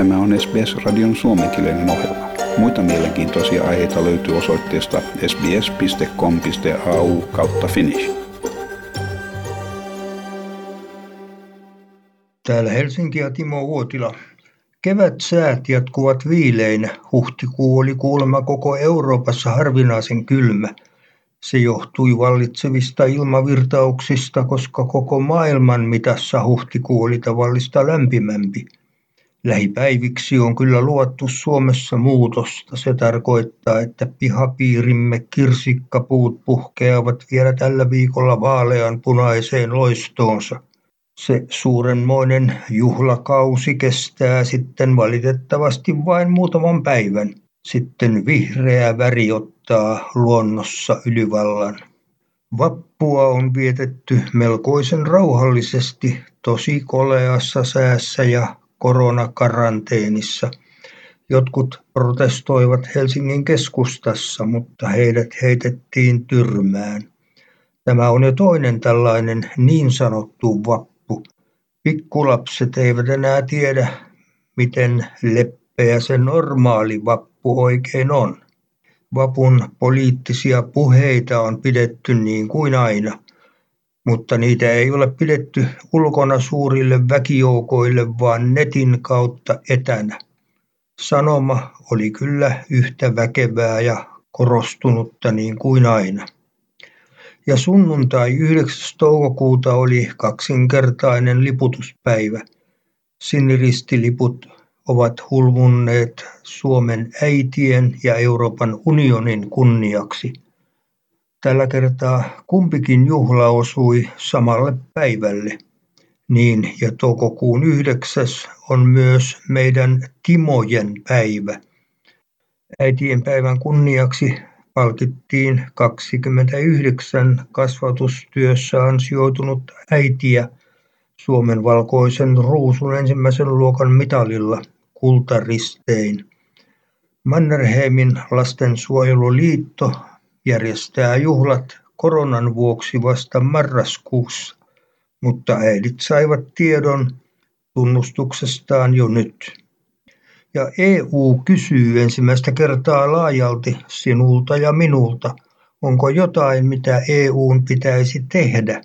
Tämä on SBS-radion suomenkielinen ohjelma. Muita mielenkiintoisia aiheita löytyy osoitteesta sbs.com.au kautta finnish. Täällä Helsinki ja Timo Uotila. säät jatkuvat viileinä. Huhtikuu oli kuulemma koko Euroopassa harvinaisen kylmä – se johtui vallitsevista ilmavirtauksista, koska koko maailman mitassa huhtikuu oli tavallista lämpimämpi. Lähipäiviksi on kyllä luottu Suomessa muutosta. Se tarkoittaa, että pihapiirimme kirsikkapuut puhkeavat vielä tällä viikolla vaalean punaiseen loistoonsa. Se suurenmoinen juhlakausi kestää sitten valitettavasti vain muutaman päivän. Sitten vihreä väri ottaa luonnossa ylivallan. Vappua on vietetty melkoisen rauhallisesti, tosi koleassa säässä ja koronakaranteenissa. Jotkut protestoivat Helsingin keskustassa, mutta heidät heitettiin tyrmään. Tämä on jo toinen tällainen niin sanottu vappu. Pikkulapset eivät enää tiedä, miten leppeä se normaali vappu oikein on. Vapun poliittisia puheita on pidetty niin kuin aina, mutta niitä ei ole pidetty ulkona suurille väkijoukoille, vaan netin kautta etänä. Sanoma oli kyllä yhtä väkevää ja korostunutta niin kuin aina. Ja sunnuntai 9. toukokuuta oli kaksinkertainen liputuspäivä. Siniristiliput ovat hulmunneet Suomen äitien ja Euroopan unionin kunniaksi. Tällä kertaa kumpikin juhla osui samalle päivälle. Niin, ja toukokuun yhdeksäs on myös meidän Timojen päivä. Äitien päivän kunniaksi palkittiin 29 kasvatustyössä ansioitunut äitiä Suomen valkoisen ruusun ensimmäisen luokan mitalilla kultaristein. Mannerheimin lastensuojeluliitto järjestää juhlat koronan vuoksi vasta marraskuussa, mutta äidit saivat tiedon tunnustuksestaan jo nyt. Ja EU kysyy ensimmäistä kertaa laajalti sinulta ja minulta, onko jotain, mitä EUn pitäisi tehdä.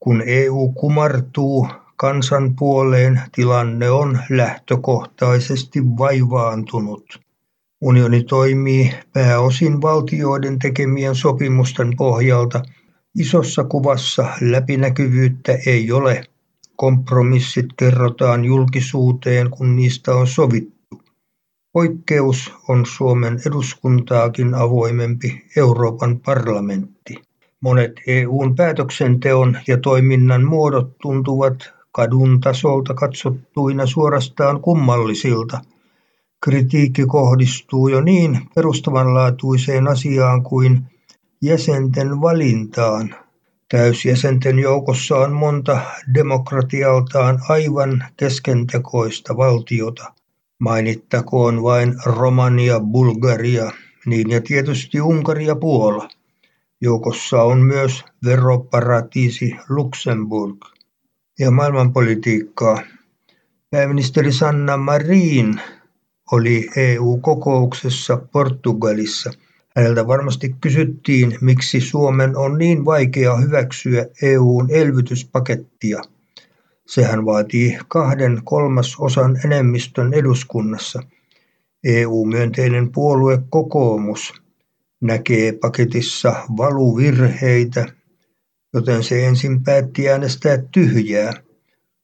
Kun EU kumartuu kansan puoleen, tilanne on lähtökohtaisesti vaivaantunut. Unioni toimii pääosin valtioiden tekemien sopimusten pohjalta. Isossa kuvassa läpinäkyvyyttä ei ole. Kompromissit kerrotaan julkisuuteen, kun niistä on sovittu. Poikkeus on Suomen eduskuntaakin avoimempi Euroopan parlamentti. Monet EUn päätöksenteon ja toiminnan muodot tuntuvat kadun tasolta katsottuina suorastaan kummallisilta. Kritiikki kohdistuu jo niin perustavanlaatuiseen asiaan kuin jäsenten valintaan. Täysjäsenten joukossa on monta demokratialtaan aivan keskentekoista valtiota. Mainittakoon vain Romania, Bulgaria, niin ja tietysti Unkari ja Puola. Joukossa on myös veroparatiisi Luxemburg ja maailmanpolitiikkaa. Pääministeri Sanna Marin oli EU-kokouksessa Portugalissa. Häneltä varmasti kysyttiin, miksi Suomen on niin vaikea hyväksyä EUn elvytyspakettia. Sehän vaatii kahden kolmasosan enemmistön eduskunnassa. EU-myönteinen puolue kokoomus näkee paketissa valuvirheitä joten se ensin päätti äänestää tyhjää.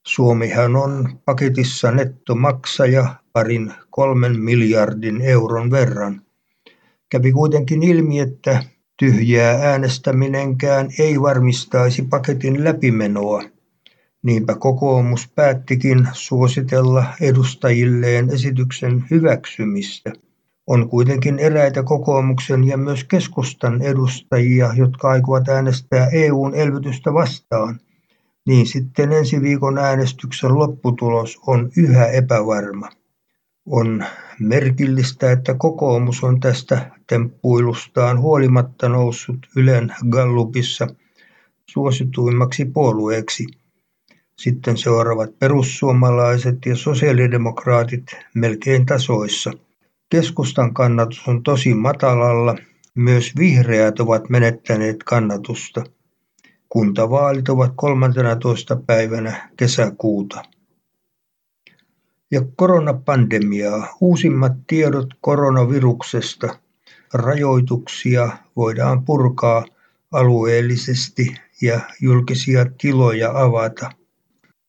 Suomihan on paketissa nettomaksaja parin kolmen miljardin euron verran. Kävi kuitenkin ilmi, että tyhjää äänestäminenkään ei varmistaisi paketin läpimenoa. Niinpä kokoomus päättikin suositella edustajilleen esityksen hyväksymistä. On kuitenkin eräitä kokoomuksen ja myös keskustan edustajia, jotka aikovat äänestää EUn elvytystä vastaan, niin sitten ensi viikon äänestyksen lopputulos on yhä epävarma. On merkillistä, että kokoomus on tästä temppuilustaan huolimatta noussut Ylen Gallupissa suosituimmaksi puolueeksi. Sitten seuraavat perussuomalaiset ja sosiaalidemokraatit melkein tasoissa. Keskustan kannatus on tosi matalalla. Myös vihreät ovat menettäneet kannatusta. Kuntavaalit ovat 13. päivänä kesäkuuta. Ja koronapandemiaa. Uusimmat tiedot koronaviruksesta. Rajoituksia voidaan purkaa alueellisesti ja julkisia tiloja avata.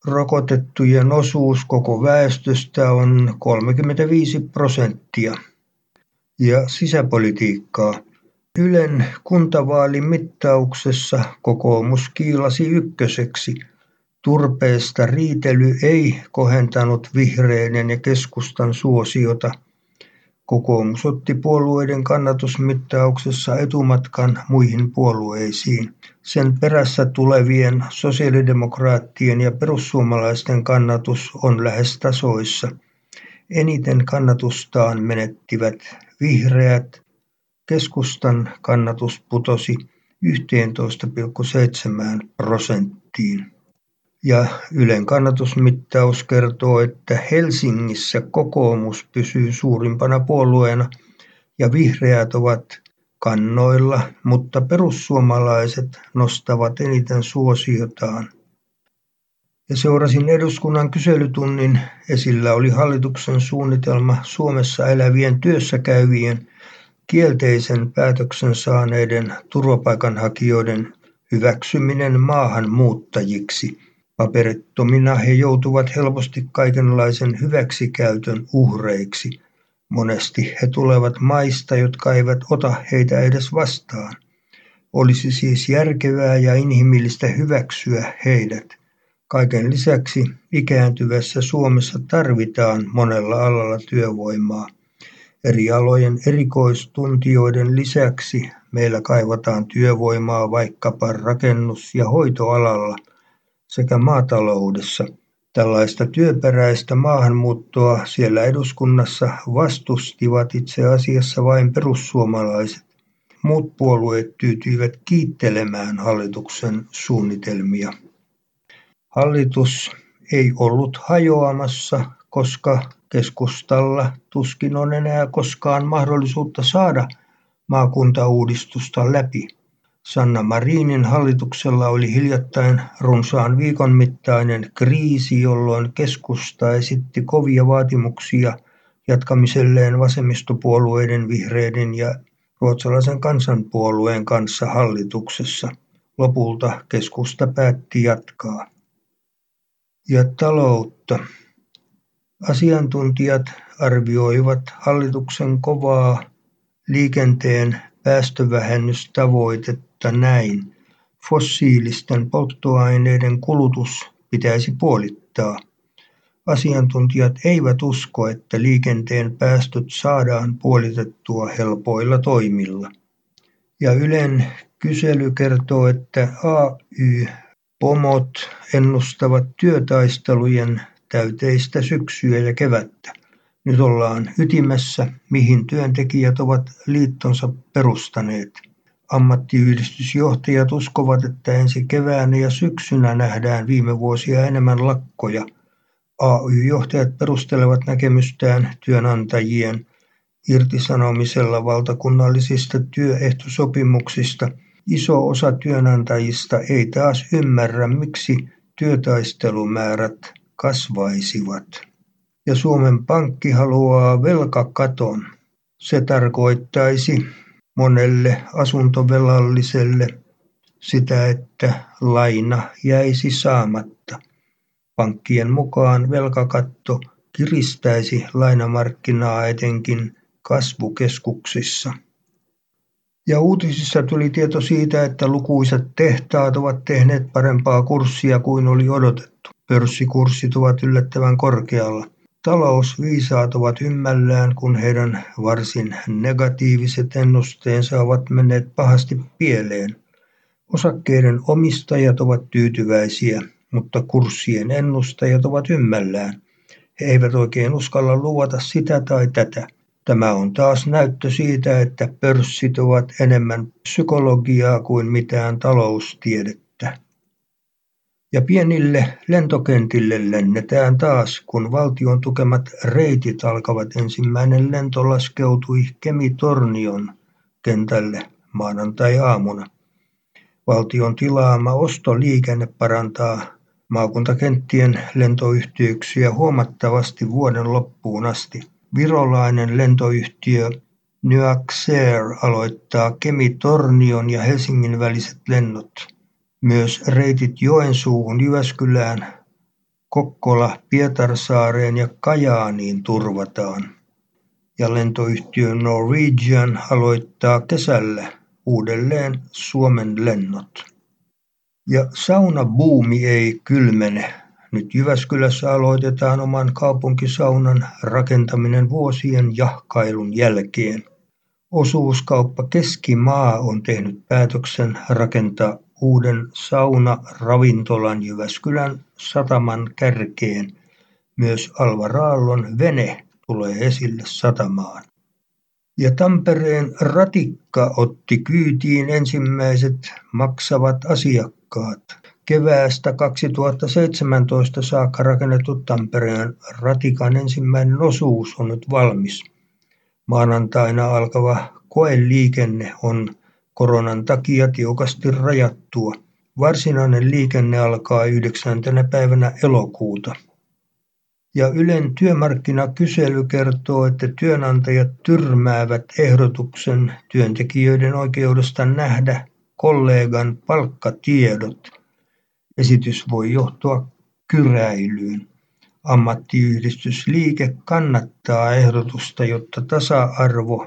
Rokotettujen osuus koko väestöstä on 35 prosenttia. Ja sisäpolitiikkaa. Ylen kuntavaalimittauksessa kokoomus kiilasi ykköseksi. Turpeesta riitely ei kohentanut vihreiden ja keskustan suosiota – Kokoomus otti puolueiden kannatusmittauksessa etumatkan muihin puolueisiin. Sen perässä tulevien sosiaalidemokraattien ja perussuomalaisten kannatus on lähes tasoissa. Eniten kannatustaan menettivät vihreät. Keskustan kannatus putosi 11,7 prosenttiin. Ja Ylen kannatusmittaus kertoo, että Helsingissä kokoomus pysyy suurimpana puolueena ja vihreät ovat kannoilla, mutta perussuomalaiset nostavat eniten suosiotaan. Ja seurasin eduskunnan kyselytunnin. Esillä oli hallituksen suunnitelma Suomessa elävien työssäkäyvien kielteisen päätöksen saaneiden turvapaikanhakijoiden hyväksyminen maahanmuuttajiksi – Paperittomina he joutuvat helposti kaikenlaisen hyväksikäytön uhreiksi. Monesti he tulevat maista, jotka eivät ota heitä edes vastaan. Olisi siis järkevää ja inhimillistä hyväksyä heidät. Kaiken lisäksi ikääntyvässä Suomessa tarvitaan monella alalla työvoimaa. Eri alojen erikoistuntijoiden lisäksi meillä kaivataan työvoimaa vaikkapa rakennus- ja hoitoalalla – sekä maataloudessa. Tällaista työperäistä maahanmuuttoa siellä eduskunnassa vastustivat itse asiassa vain perussuomalaiset. Muut puolueet tyytyivät kiittelemään hallituksen suunnitelmia. Hallitus ei ollut hajoamassa, koska keskustalla tuskin on enää koskaan mahdollisuutta saada maakuntauudistusta läpi. Sanna Marinin hallituksella oli hiljattain runsaan viikon mittainen kriisi, jolloin keskusta esitti kovia vaatimuksia jatkamiselleen vasemmistopuolueiden, vihreiden ja ruotsalaisen kansanpuolueen kanssa hallituksessa. Lopulta keskusta päätti jatkaa. Ja taloutta. Asiantuntijat arvioivat hallituksen kovaa liikenteen päästövähennystavoitetta näin: fossiilisten polttoaineiden kulutus pitäisi puolittaa. Asiantuntijat eivät usko, että liikenteen päästöt saadaan puolitettua helpoilla toimilla. Ja Ylen kysely kertoo, että AY-pomot ennustavat työtaistelujen täyteistä syksyä ja kevättä. Nyt ollaan ytimessä, mihin työntekijät ovat liittonsa perustaneet. Ammattiyhdistysjohtajat uskovat, että ensi keväänä ja syksynä nähdään viime vuosia enemmän lakkoja. AY-johtajat perustelevat näkemystään työnantajien irtisanomisella valtakunnallisista työehtosopimuksista. Iso osa työnantajista ei taas ymmärrä, miksi työtaistelumäärät kasvaisivat ja Suomen Pankki haluaa velkakaton. Se tarkoittaisi monelle asuntovelalliselle sitä, että laina jäisi saamatta. Pankkien mukaan velkakatto kiristäisi lainamarkkinaa etenkin kasvukeskuksissa. Ja uutisissa tuli tieto siitä, että lukuisat tehtaat ovat tehneet parempaa kurssia kuin oli odotettu. Pörssikurssit ovat yllättävän korkealla. Talousviisaat ovat ymmällään, kun heidän varsin negatiiviset ennusteensa ovat menneet pahasti pieleen. Osakkeiden omistajat ovat tyytyväisiä, mutta kurssien ennustajat ovat ymmällään. He eivät oikein uskalla luvata sitä tai tätä. Tämä on taas näyttö siitä, että pörssit ovat enemmän psykologiaa kuin mitään taloustiedettä. Ja pienille lentokentille lennetään taas, kun valtion tukemat reitit alkavat. Ensimmäinen lento laskeutui Kemi-Tornion kentälle maanantai-aamuna. Valtion tilaama ostoliikenne parantaa maakuntakenttien lentoyhteyksiä huomattavasti vuoden loppuun asti. Virolainen lentoyhtiö Nuaxair aloittaa Kemi-Tornion ja Helsingin väliset lennot. Myös reitit Joensuuhun, Jyväskylään, Kokkola, Pietarsaareen ja Kajaaniin turvataan. Ja lentoyhtiö Norwegian aloittaa kesällä uudelleen Suomen lennot. Ja saunabuumi ei kylmene. Nyt Jyväskylässä aloitetaan oman kaupunkisaunan rakentaminen vuosien jahkailun jälkeen. Osuuskauppa Keskimaa on tehnyt päätöksen rakentaa uuden sauna-ravintolan Jyväskylän sataman kärkeen. Myös Alva Raallon vene tulee esille satamaan. Ja Tampereen ratikka otti kyytiin ensimmäiset maksavat asiakkaat. Keväästä 2017 saakka rakennettu Tampereen ratikan ensimmäinen osuus on nyt valmis. Maanantaina alkava koeliikenne on koronan takia tiukasti rajattua. Varsinainen liikenne alkaa 9. päivänä elokuuta. Ja Ylen työmarkkinakysely kertoo, että työnantajat tyrmäävät ehdotuksen työntekijöiden oikeudesta nähdä kollegan palkkatiedot. Esitys voi johtua kyräilyyn. Ammattiyhdistysliike kannattaa ehdotusta, jotta tasa-arvo